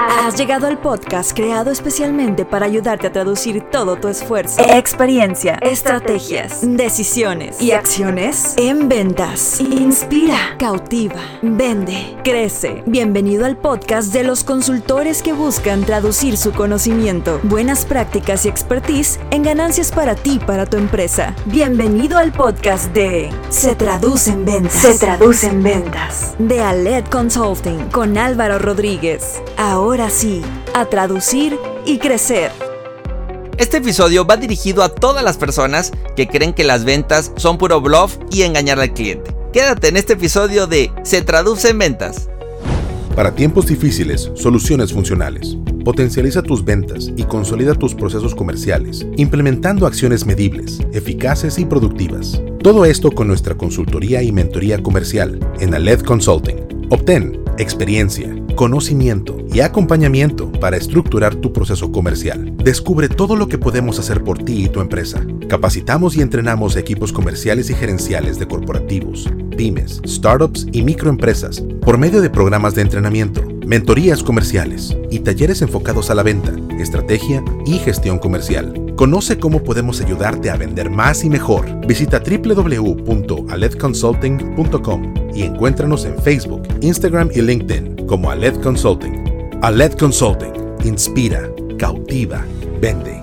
Has llegado al podcast creado especialmente para ayudarte a traducir todo tu esfuerzo, experiencia, estrategias, decisiones y acciones en ventas. Inspira, cautiva, vende, crece. Bienvenido al podcast de los consultores que buscan traducir su conocimiento, buenas prácticas y expertise en ganancias para ti y para tu empresa. Bienvenido al podcast de Se traduce en ventas. Se traduce en ventas. De Aled Consulting con Álvaro Rodríguez. Ahora sí, a traducir y crecer. Este episodio va dirigido a todas las personas que creen que las ventas son puro bluff y engañar al cliente. Quédate en este episodio de Se traduce en ventas. Para tiempos difíciles, soluciones funcionales. Potencializa tus ventas y consolida tus procesos comerciales, implementando acciones medibles, eficaces y productivas. Todo esto con nuestra consultoría y mentoría comercial en Aled Consulting. Obtén experiencia, conocimiento y acompañamiento para estructurar tu proceso comercial. Descubre todo lo que podemos hacer por ti y tu empresa. Capacitamos y entrenamos equipos comerciales y gerenciales de corporativos, pymes, startups y microempresas por medio de programas de entrenamiento, mentorías comerciales y talleres enfocados a la venta, estrategia y gestión comercial. Conoce cómo podemos ayudarte a vender más y mejor. Visita www.aledconsulting.com y encuéntranos en Facebook, Instagram y LinkedIn como Aled Consulting. Aled Consulting. Inspira, cautiva, vende.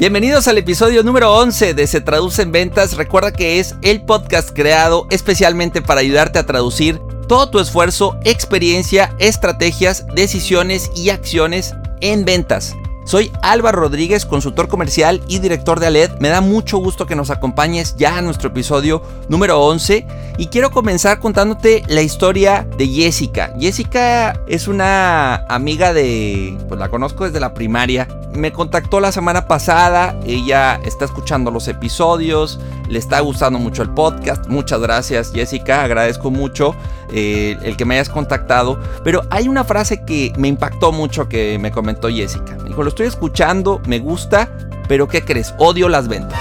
Bienvenidos al episodio número 11 de Se Traduce en Ventas. Recuerda que es el podcast creado especialmente para ayudarte a traducir todo tu esfuerzo, experiencia, estrategias, decisiones y acciones en ventas. Soy Álvaro Rodríguez, consultor comercial y director de Aled. Me da mucho gusto que nos acompañes ya a nuestro episodio número 11 y quiero comenzar contándote la historia de Jessica. Jessica es una amiga de, pues la conozco desde la primaria. Me contactó la semana pasada, ella está escuchando los episodios, le está gustando mucho el podcast. Muchas gracias Jessica, agradezco mucho eh, el que me hayas contactado. Pero hay una frase que me impactó mucho que me comentó Jessica. Dijo, lo estoy escuchando, me gusta, pero ¿qué crees? Odio las ventas.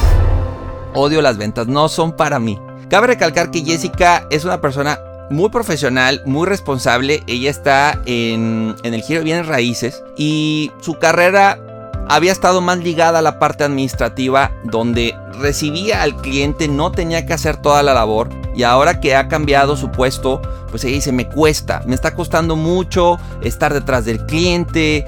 Odio las ventas, no son para mí. Cabe recalcar que Jessica es una persona muy profesional, muy responsable. Ella está en, en el giro de bienes raíces y su carrera había estado más ligada a la parte administrativa donde recibía al cliente, no tenía que hacer toda la labor y ahora que ha cambiado su puesto, pues ella dice, me cuesta, me está costando mucho estar detrás del cliente,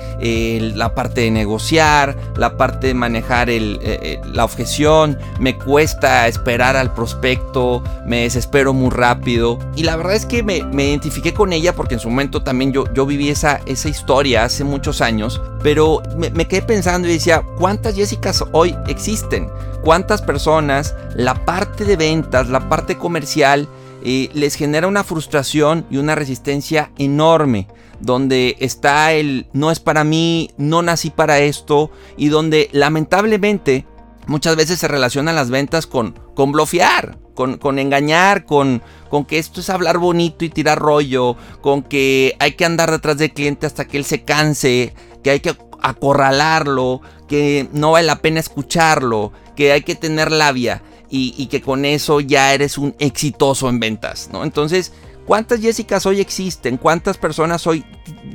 la parte de negociar, la parte de manejar eh, eh, la objeción, me cuesta esperar al prospecto, me desespero muy rápido. Y la verdad es que me, identifiqué con ella porque en su momento también yo, yo viví esa, esa historia hace muchos años, pero me, me quedé pensando y decía, ¿cuántas Jessicas hoy existen? ¿Cuántas personas la parte de ventas, la parte comercial, les genera una frustración y una resistencia enorme, donde está el no es para mí, no nací para esto, y donde lamentablemente muchas veces se relacionan las ventas con, con bloquear, con, con, engañar, con, con que esto es hablar bonito y tirar rollo, con que hay que andar detrás del cliente hasta que él se canse, que hay que acorralarlo, que no vale la pena escucharlo, que hay que tener labia y, que con eso ya eres un exitoso en ventas, ¿no? Entonces, ¿cuántas Jessicas hoy existen? ¿Cuántas personas hoy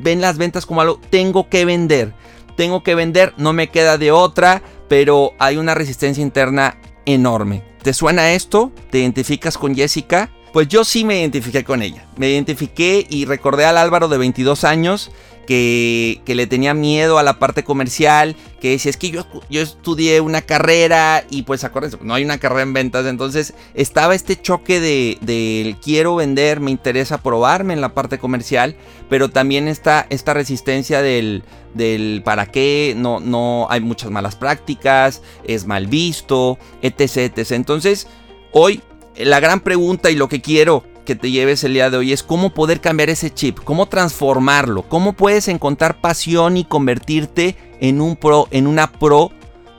ven las ventas como algo? Tengo que vender, tengo que vender, no me queda de otra, pero hay una resistencia interna enorme. ¿Te suena esto? ¿Te identificas con Jessica? Pues yo sí me identifiqué con ella. Me identifiqué y recordé al Álvaro de 22 años que, le tenía miedo a la parte comercial, que decía, es que yo, yo estudié una carrera y pues acuérdense, no hay una carrera en ventas, entonces estaba este choque de, de quiero vender, me interesa probarme en la parte comercial, pero también está esta resistencia del, del para qué, no, no hay muchas malas prácticas, es mal visto, etc, etc. Entonces, hoy la gran pregunta y lo que quiero que te lleves el día de hoy es cómo poder cambiar ese chip, cómo transformarlo, cómo puedes encontrar pasión y convertirte en un pro, en una pro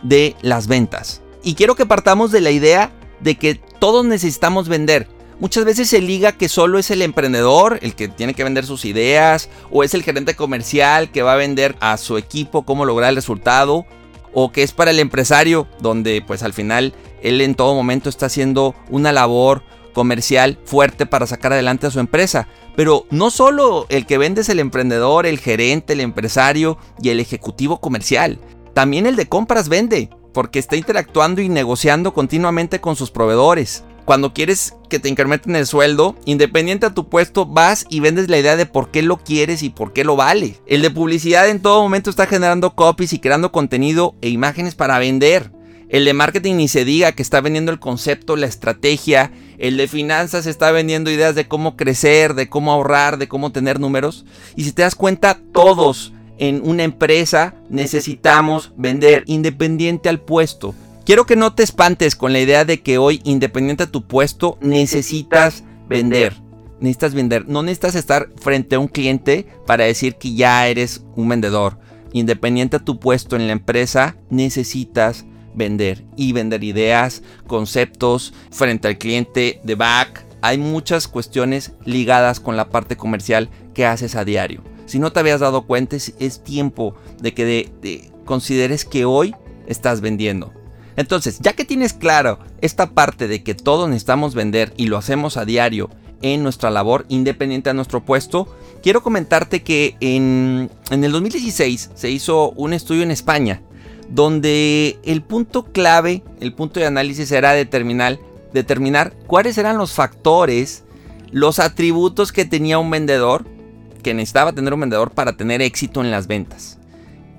de las ventas. Y quiero que partamos de la idea de que todos necesitamos vender. Muchas veces se liga que solo es el emprendedor el que tiene que vender sus ideas, o es el gerente comercial que va a vender a su equipo cómo lograr el resultado, o que es para el empresario donde pues al final él en todo momento está haciendo una labor comercial fuerte para sacar adelante a su empresa. Pero no solo el que vende es el emprendedor, el gerente, el empresario y el ejecutivo comercial. También el de compras vende, porque está interactuando y negociando continuamente con sus proveedores. Cuando quieres que te incrementen el sueldo, independiente a tu puesto, vas y vendes la idea de por qué lo quieres y por qué lo vale. El de publicidad en todo momento está generando copies y creando contenido e imágenes para vender. El de marketing ni se diga que está vendiendo el concepto, la estrategia. El de finanzas está vendiendo ideas de cómo crecer, de cómo ahorrar, de cómo tener números. Y si te das cuenta, todos en una empresa necesitamos vender independiente al puesto. Quiero que no te espantes con la idea de que hoy, independiente a tu puesto, necesitas vender. Necesitas vender. No necesitas estar frente a un cliente para decir que ya eres un vendedor. Independiente a tu puesto en la empresa, necesitas vender y vender ideas, conceptos frente al cliente de back. Hay muchas cuestiones ligadas con la parte comercial que haces a diario. Si no te habías dado cuenta, es, tiempo de que consideres que hoy estás vendiendo. Entonces, ya que tienes claro esta parte de que todos necesitamos vender y lo hacemos a diario en nuestra labor independiente a nuestro puesto, quiero comentarte que en, en el 2016 se hizo un estudio en España donde el punto clave, el punto de análisis era determinar, determinar cuáles eran los factores, los atributos que tenía un vendedor, que necesitaba tener un vendedor para tener éxito en las ventas.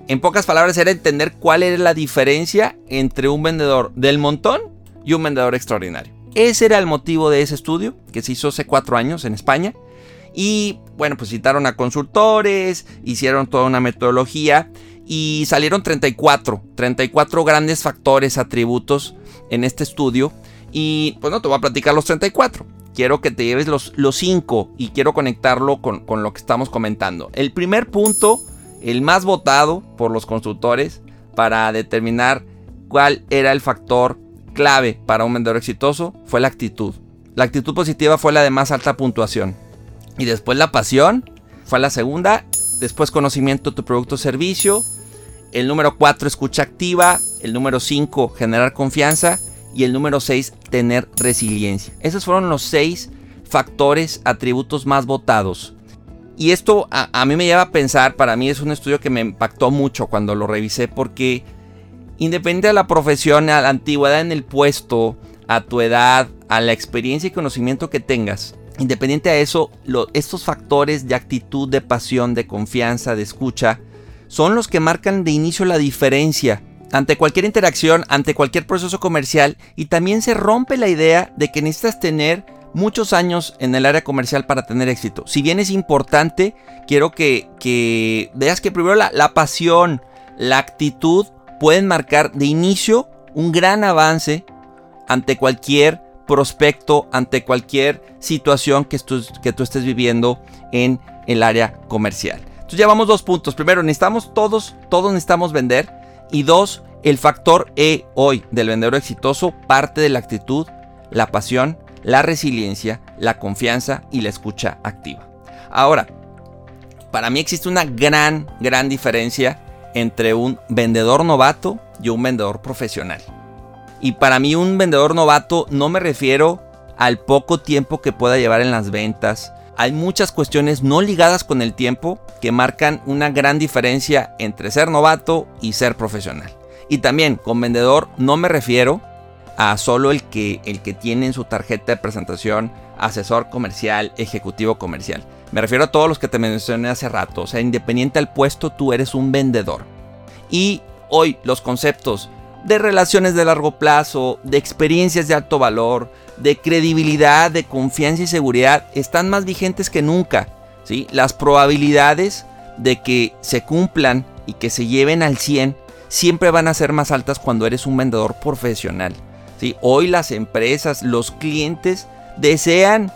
En pocas palabras era entender cuál era la diferencia entre un vendedor del montón y un vendedor extraordinario. Ese era el motivo de ese estudio que se hizo hace cuatro años en España. Y bueno, pues citaron a consultores, hicieron toda una metodología y salieron 34, 34 grandes factores, atributos en este estudio. Y pues no te voy a platicar los 34. Quiero que te lleves los, los 5 y quiero conectarlo con, con lo que estamos comentando. El primer punto, el más votado por los consultores para determinar cuál era el factor clave para un vendedor exitoso, fue la actitud. La actitud positiva fue la de más alta puntuación. Y después la pasión fue la segunda. Después conocimiento de tu producto o servicio. El número 4, escucha activa. El número 5, generar confianza. Y el número 6, tener resiliencia. Esos fueron los 6 factores, atributos más votados. Y esto a, mí me lleva a pensar, para mí es un estudio que me impactó mucho cuando lo revisé porque independiente de la profesión, a la antigüedad en el puesto, a tu edad, a la experiencia y conocimiento que tengas, independiente a eso, estos factores de actitud, de pasión, de confianza, de escucha, son los que marcan de inicio la diferencia ante cualquier interacción, ante cualquier proceso comercial y también se rompe la idea de que necesitas tener muchos años en el área comercial para tener éxito. Si bien es importante, quiero que, veas que primero la, la pasión, la actitud pueden marcar de inicio un gran avance ante cualquier prospecto, ante cualquier situación que, que tú estés viviendo en el área comercial. Entonces llevamos dos puntos. Primero, necesitamos todos, todos necesitamos vender. Y dos, el factor E hoy del vendedor exitoso parte de la actitud, la pasión, la resiliencia, la confianza y la escucha activa. Ahora, para mí existe una gran, gran diferencia entre un vendedor novato y un vendedor profesional. Y para mí un vendedor novato no me refiero al poco tiempo que pueda llevar en las ventas, hay muchas cuestiones no ligadas con el tiempo que marcan una gran diferencia entre ser novato y ser profesional. Y también con vendedor no me refiero a solo el que, el que tiene en su tarjeta de presentación asesor comercial, ejecutivo comercial. Me refiero a todos los que te mencioné hace rato. O sea, independiente al puesto, tú eres un vendedor. Y hoy los conceptos de relaciones de largo plazo, de experiencias de alto valor, de credibilidad, de confianza y seguridad están más vigentes que nunca. ¿sí? Las probabilidades de que se cumplan y que se lleven al 100 siempre van a ser más altas cuando eres un vendedor profesional. ¿sí? Hoy las empresas, los clientes desean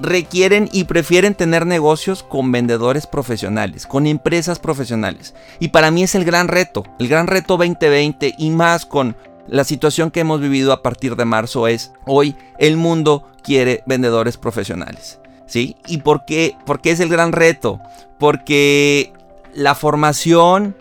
requieren y prefieren tener negocios con vendedores profesionales, con empresas profesionales. Y para mí es el gran reto, el gran reto 2020 y más con la situación que hemos vivido a partir de marzo es hoy el mundo quiere vendedores profesionales. ¿Sí? ¿Y por qué? Porque es el gran reto. Porque la formación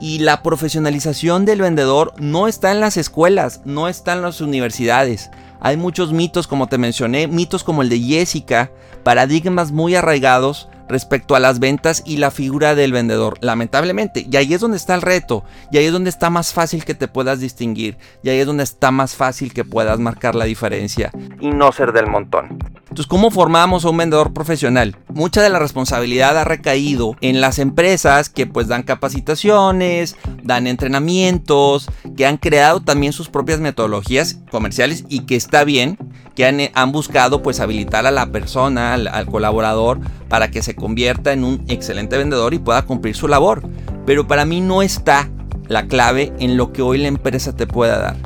y la profesionalización del vendedor no está en las escuelas, no está en las universidades. Hay muchos mitos, como te mencioné, mitos como el de Jessica, paradigmas muy arraigados respecto a las ventas y la figura del vendedor, lamentablemente. Y ahí es donde está el reto, y ahí es donde está más fácil que te puedas distinguir, y ahí es donde está más fácil que puedas marcar la diferencia y no ser del montón. Entonces, ¿cómo formamos a un vendedor profesional? Mucha de la responsabilidad ha recaído en las empresas que pues dan capacitaciones, dan entrenamientos, que han creado también sus propias metodologías comerciales y que está bien, que han, han buscado pues habilitar a la persona, al colaborador, para que se convierta en un excelente vendedor y pueda cumplir su labor. Pero para mí no está la clave en lo que hoy la empresa te pueda dar.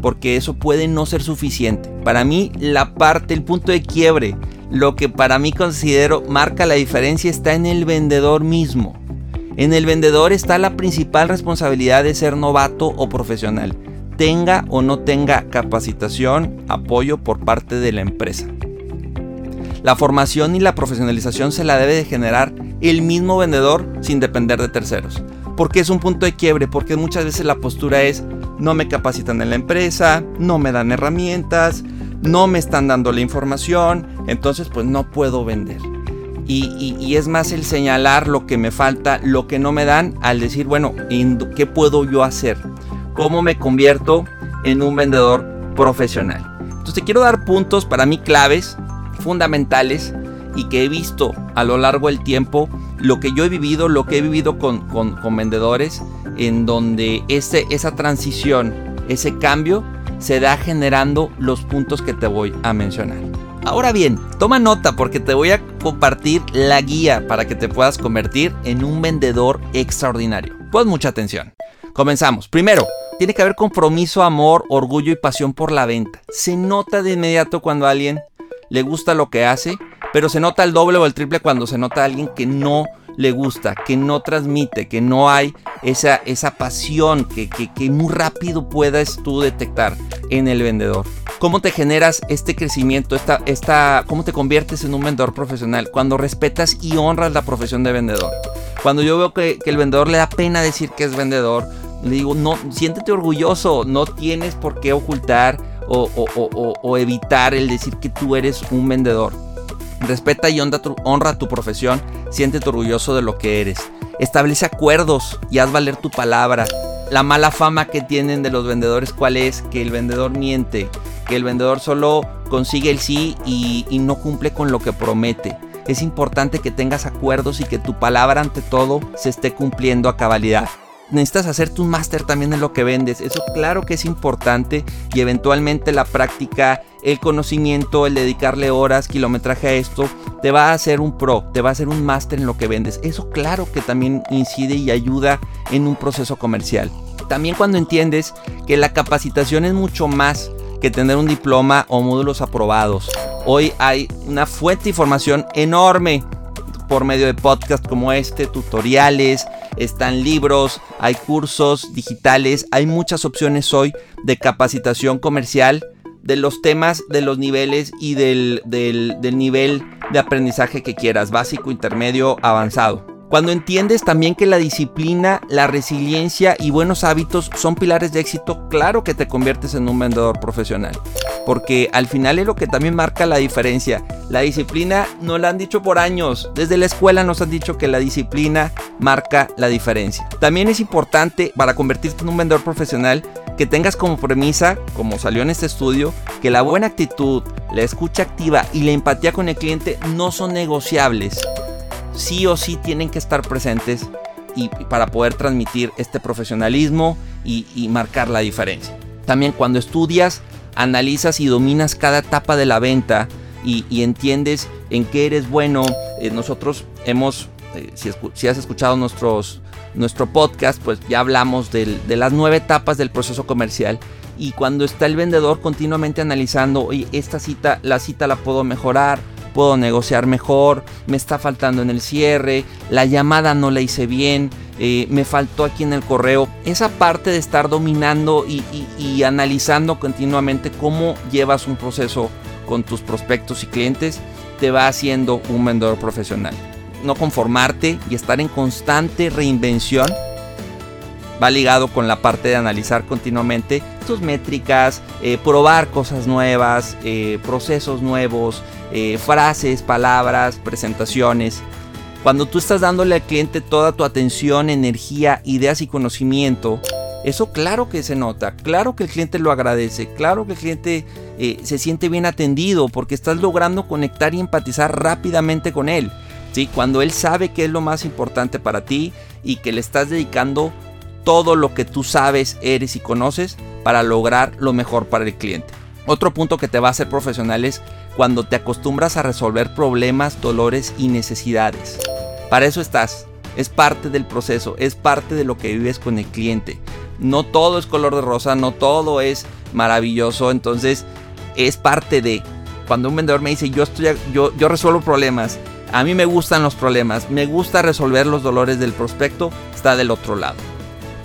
Porque eso puede no ser suficiente. Para mí la parte, el punto de quiebre, lo que para mí considero marca la diferencia está en el vendedor mismo. En el vendedor está la principal responsabilidad de ser novato o profesional, tenga o no tenga capacitación, apoyo por parte de la empresa. La formación y la profesionalización se la debe de generar el mismo vendedor sin depender de terceros. Porque es un punto de quiebre, porque muchas veces la postura es no me capacitan en la empresa, no me dan herramientas, no me están dando la información, entonces pues no puedo vender. Y, y, es más el señalar lo que me falta, lo que no me dan, al decir, bueno, ¿qué puedo yo hacer? ¿Cómo me convierto en un vendedor profesional? Entonces te quiero dar puntos para mí claves fundamentales y que he visto a lo largo del tiempo, lo que yo he vivido, lo que he vivido con, con, vendedores, en donde ese, esa transición, ese cambio, se da generando los puntos que te voy a mencionar. Ahora bien, toma nota porque te voy a compartir la guía para que te puedas convertir en un vendedor extraordinario. Pon mucha atención. Comenzamos. Primero, tiene que haber compromiso, amor, orgullo y pasión por la venta. Se nota de inmediato cuando alguien le gusta lo que hace, pero se nota el doble o el triple cuando se nota a alguien que no le gusta, que no transmite, que no hay esa, esa pasión que, que, muy rápido puedas tú detectar en el vendedor. ¿Cómo te generas este crecimiento? Esta, esta, ¿Cómo te conviertes en un vendedor profesional? Cuando respetas y honras la profesión de vendedor. Cuando yo veo que, que el vendedor le da pena decir que es vendedor, le digo, no, siéntete orgulloso, no tienes por qué ocultar o, evitar el decir que tú eres un vendedor. Respeta y honra tu, honra tu profesión, siéntete orgulloso de lo que eres. Establece acuerdos y haz valer tu palabra. La mala fama que tienen de los vendedores, ¿cuál es? Que el vendedor miente, que el vendedor solo consigue el sí y, y no cumple con lo que promete. Es importante que tengas acuerdos y que tu palabra ante todo se esté cumpliendo a cabalidad necesitas hacerte un máster también en lo que vendes. Eso claro que es importante y eventualmente la práctica, el conocimiento, el dedicarle horas, kilometraje a esto, te va a hacer un pro, te va a hacer un máster en lo que vendes. Eso claro que también incide y ayuda en un proceso comercial. También cuando entiendes que la capacitación es mucho más que tener un diploma o módulos aprobados. Hoy hay una fuente de información enorme por medio de podcasts como este, tutoriales, están libros, hay cursos digitales, hay muchas opciones hoy de capacitación comercial de los temas, de los niveles y del, del, del nivel de aprendizaje que quieras, básico, intermedio, avanzado. Cuando entiendes también que la disciplina, la resiliencia y buenos hábitos son pilares de éxito, claro que te conviertes en un vendedor profesional. Porque al final es lo que también marca la diferencia. La disciplina nos la han dicho por años. Desde la escuela nos han dicho que la disciplina marca la diferencia. También es importante para convertirte en un vendedor profesional que tengas como premisa, como salió en este estudio, que la buena actitud, la escucha activa y la empatía con el cliente no son negociables sí o sí tienen que estar presentes y, para poder transmitir este profesionalismo y, marcar la diferencia. También cuando estudias, analizas y dominas cada etapa de la venta y, entiendes en qué eres bueno. Eh, nosotros hemos, eh, si, has escuchado nuestros, nuestro podcast, pues ya hablamos de las nueve etapas del proceso comercial. Y cuando está el vendedor continuamente analizando, oye, esta cita, la cita la puedo mejorar, puedo negociar mejor, me está faltando en el cierre, la llamada no la hice bien, eh, me faltó aquí en el correo. Esa parte de estar dominando y, y analizando continuamente cómo llevas un proceso con tus prospectos y clientes te va haciendo un vendedor profesional. No conformarte y estar en constante reinvención va ligado con la parte de analizar continuamente tus métricas, eh, probar cosas nuevas, eh, procesos nuevos, eh, frases, palabras, presentaciones. Cuando tú estás dándole al cliente toda tu atención, energía, ideas y conocimiento, eso claro que se nota, claro que el cliente lo agradece, claro que el cliente se siente bien atendido porque estás logrando conectar y empatizar rápidamente con él. ¿sí? Cuando él sabe que es lo más importante para ti y que le estás dedicando todo lo que tú sabes, eres y conoces para lograr lo mejor para el cliente. Otro punto que te va a hacer profesional es cuando te acostumbras a resolver problemas, dolores y necesidades. Para eso estás. Es parte del proceso, es parte de lo que vives con el cliente. No todo es color de rosa, no todo es maravilloso, entonces es parte de cuando un vendedor me dice yo estoy yo, yo resuelvo problemas, a mí me gustan los problemas, me gusta resolver los dolores del prospecto, está del otro lado.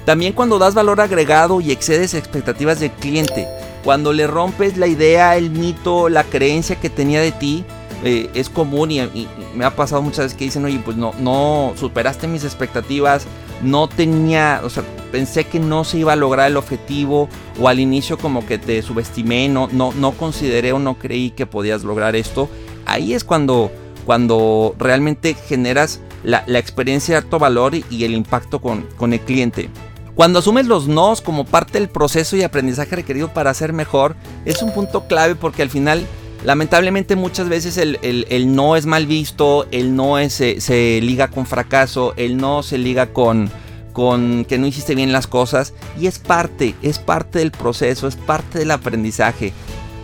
También cuando das valor agregado y excedes expectativas del cliente, cuando le rompes la idea, el mito, la creencia que tenía de ti, eh, es común y, me ha pasado muchas veces que dicen, oye, pues no, no superaste mis expectativas, no tenía, o sea, pensé que no se iba a lograr el objetivo o al inicio como que te subestimé, no, no, consideré o no creí que podías lograr esto. Ahí es cuando, cuando realmente generas la, experiencia de alto valor y, el impacto con el cliente. Cuando asumes los nos como parte del proceso y aprendizaje requerido para ser mejor, es un punto clave porque al final, lamentablemente muchas veces el, no es mal visto, el no se, liga con fracaso, el no se liga con, con que no hiciste bien las cosas y es parte, es parte del proceso, es parte del aprendizaje.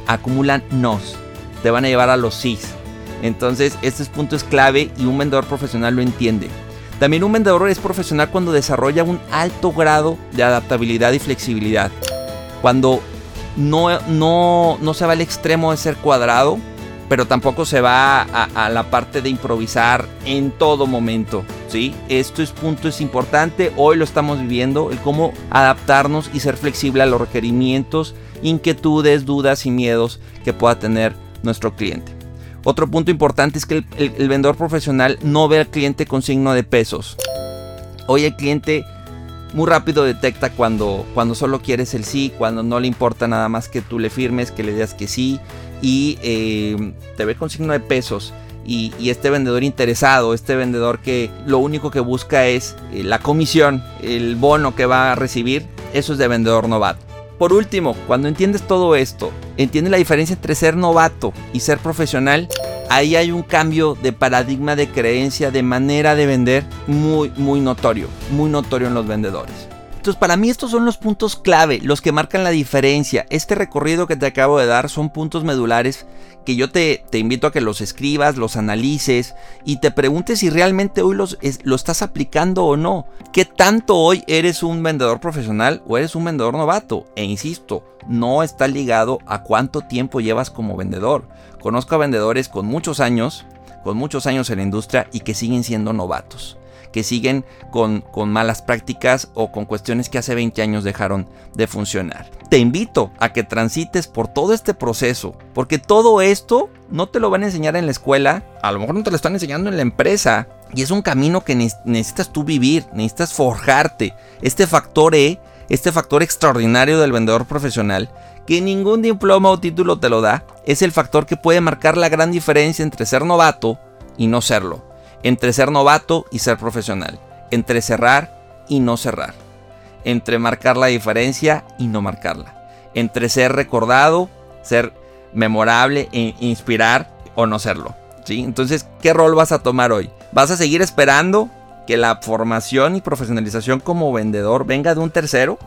Acumulan nos, te van a llevar a los sís. Entonces, este punto es clave y un vendedor profesional lo entiende. También un vendedor es profesional cuando desarrolla un alto grado de adaptabilidad y flexibilidad. Cuando no, no, no se va al extremo de ser cuadrado, pero tampoco se va a, la parte de improvisar en todo momento. ¿sí? Esto es punto es importante, hoy lo estamos viviendo, el cómo adaptarnos y ser flexible a los requerimientos, inquietudes, dudas y miedos que pueda tener nuestro cliente. Otro punto importante es que el, vendedor profesional no ve al cliente con signo de pesos. Hoy el cliente muy rápido detecta cuando, cuando solo quieres el sí, cuando no le importa nada más que tú le firmes, que le digas que sí y eh, te ve con signo de pesos. Y, este vendedor interesado, este vendedor que lo único que busca es eh, la comisión, el bono que va a recibir, eso es de vendedor novato. Por último, cuando entiendes todo esto, entiendes la diferencia entre ser novato y ser profesional, ahí hay un cambio de paradigma de creencia, de manera de vender muy, muy notorio, muy notorio en los vendedores. Entonces, para mí estos son los puntos clave, los que marcan la diferencia. Este recorrido que te acabo de dar son puntos medulares que yo te, invito a que los escribas, los analices y te preguntes si realmente hoy los, lo estás aplicando o no. ¿Qué tanto hoy eres un vendedor profesional o eres un vendedor novato? E insisto, no está ligado a cuánto tiempo llevas como vendedor. Conozco a vendedores con muchos años, con muchos años en la industria y que siguen siendo novatos que siguen con, con malas prácticas o con cuestiones que hace 20 años dejaron de funcionar. Te invito a que transites por todo este proceso, porque todo esto no te lo van a enseñar en la escuela, a lo mejor no te lo están enseñando en la empresa, y es un camino que necesitas tú vivir, necesitas forjarte. Este factor E, este factor extraordinario del vendedor profesional, que ningún diploma o título te lo da, es el factor que puede marcar la gran diferencia entre ser novato y no serlo entre ser novato y ser profesional, entre cerrar y no cerrar, entre marcar la diferencia y no marcarla, entre ser recordado, ser memorable e inspirar o no serlo. ¿sí? Entonces, ¿qué rol vas a tomar hoy? ¿Vas a seguir esperando que la formación y profesionalización como vendedor venga de un tercero?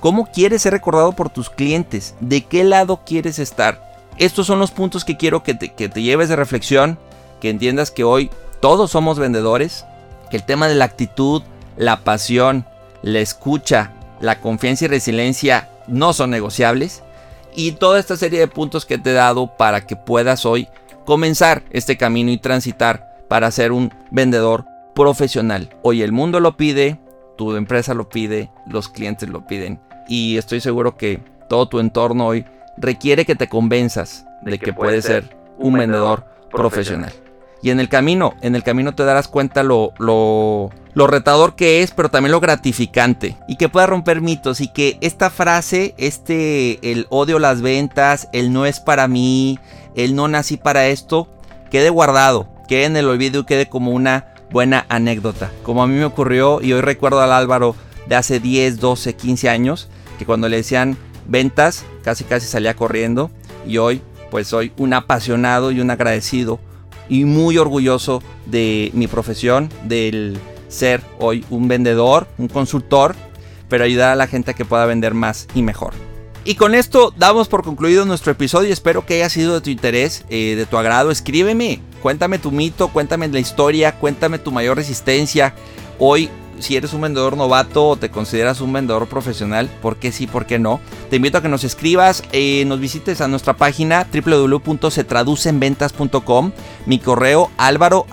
¿Cómo quieres ser recordado por tus clientes? ¿De qué lado quieres estar? Estos son los puntos que quiero que te, que te lleves de reflexión, que entiendas que hoy todos somos vendedores, que el tema de la actitud, la pasión, la escucha, la confianza y resiliencia no son negociables. Y toda esta serie de puntos que te he dado para que puedas hoy comenzar este camino y transitar para ser un vendedor profesional. Hoy el mundo lo pide, tu empresa lo pide, los clientes lo piden. Y estoy seguro que todo tu entorno hoy requiere que te convenzas de, que, puedes ser un vendedor profesional. Y en el camino, en el camino te darás cuenta lo, lo, lo retador que es, pero también lo gratificante. Y que pueda romper mitos. Y que esta frase, este, el odio las ventas, el no es para mí, el no nací para esto, quede guardado, quede en el olvido y quede como una buena anécdota. Como a mí me ocurrió y hoy recuerdo al Álvaro de hace 10, 12, 15 años, que cuando le decían ventas, casi casi salía corriendo. Y hoy, pues soy un apasionado y un agradecido y muy orgulloso de mi profesión, del ser hoy un vendedor, un consultor, pero ayudar a la gente a que pueda vender más y mejor. Y con esto damos por concluido nuestro episodio. Espero que haya sido de tu interés, eh, de tu agrado. Escríbeme, cuéntame tu mito, cuéntame la historia, cuéntame tu mayor resistencia. Hoy si eres un vendedor novato o te consideras un vendedor profesional, ¿por qué sí, por qué no? Te invito a que nos escribas, eh, nos visites a nuestra página www.setraducenventas.com, mi correo álvaro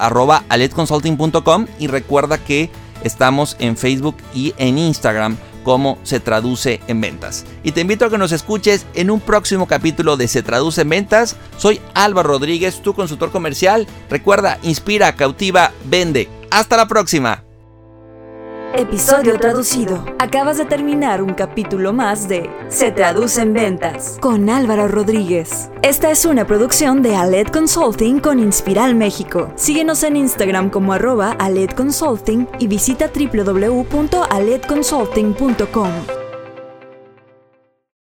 y recuerda que estamos en Facebook y en Instagram como se traduce en ventas. Y te invito a que nos escuches en un próximo capítulo de Se traduce en ventas. Soy Álvaro Rodríguez, tu consultor comercial. Recuerda, inspira, cautiva, vende. Hasta la próxima. Episodio traducido. Acabas de terminar un capítulo más de Se traduce en ventas con Álvaro Rodríguez. Esta es una producción de Aled Consulting con Inspiral México. Síguenos en Instagram como arroba Aled Consulting y visita www.aledconsulting.com.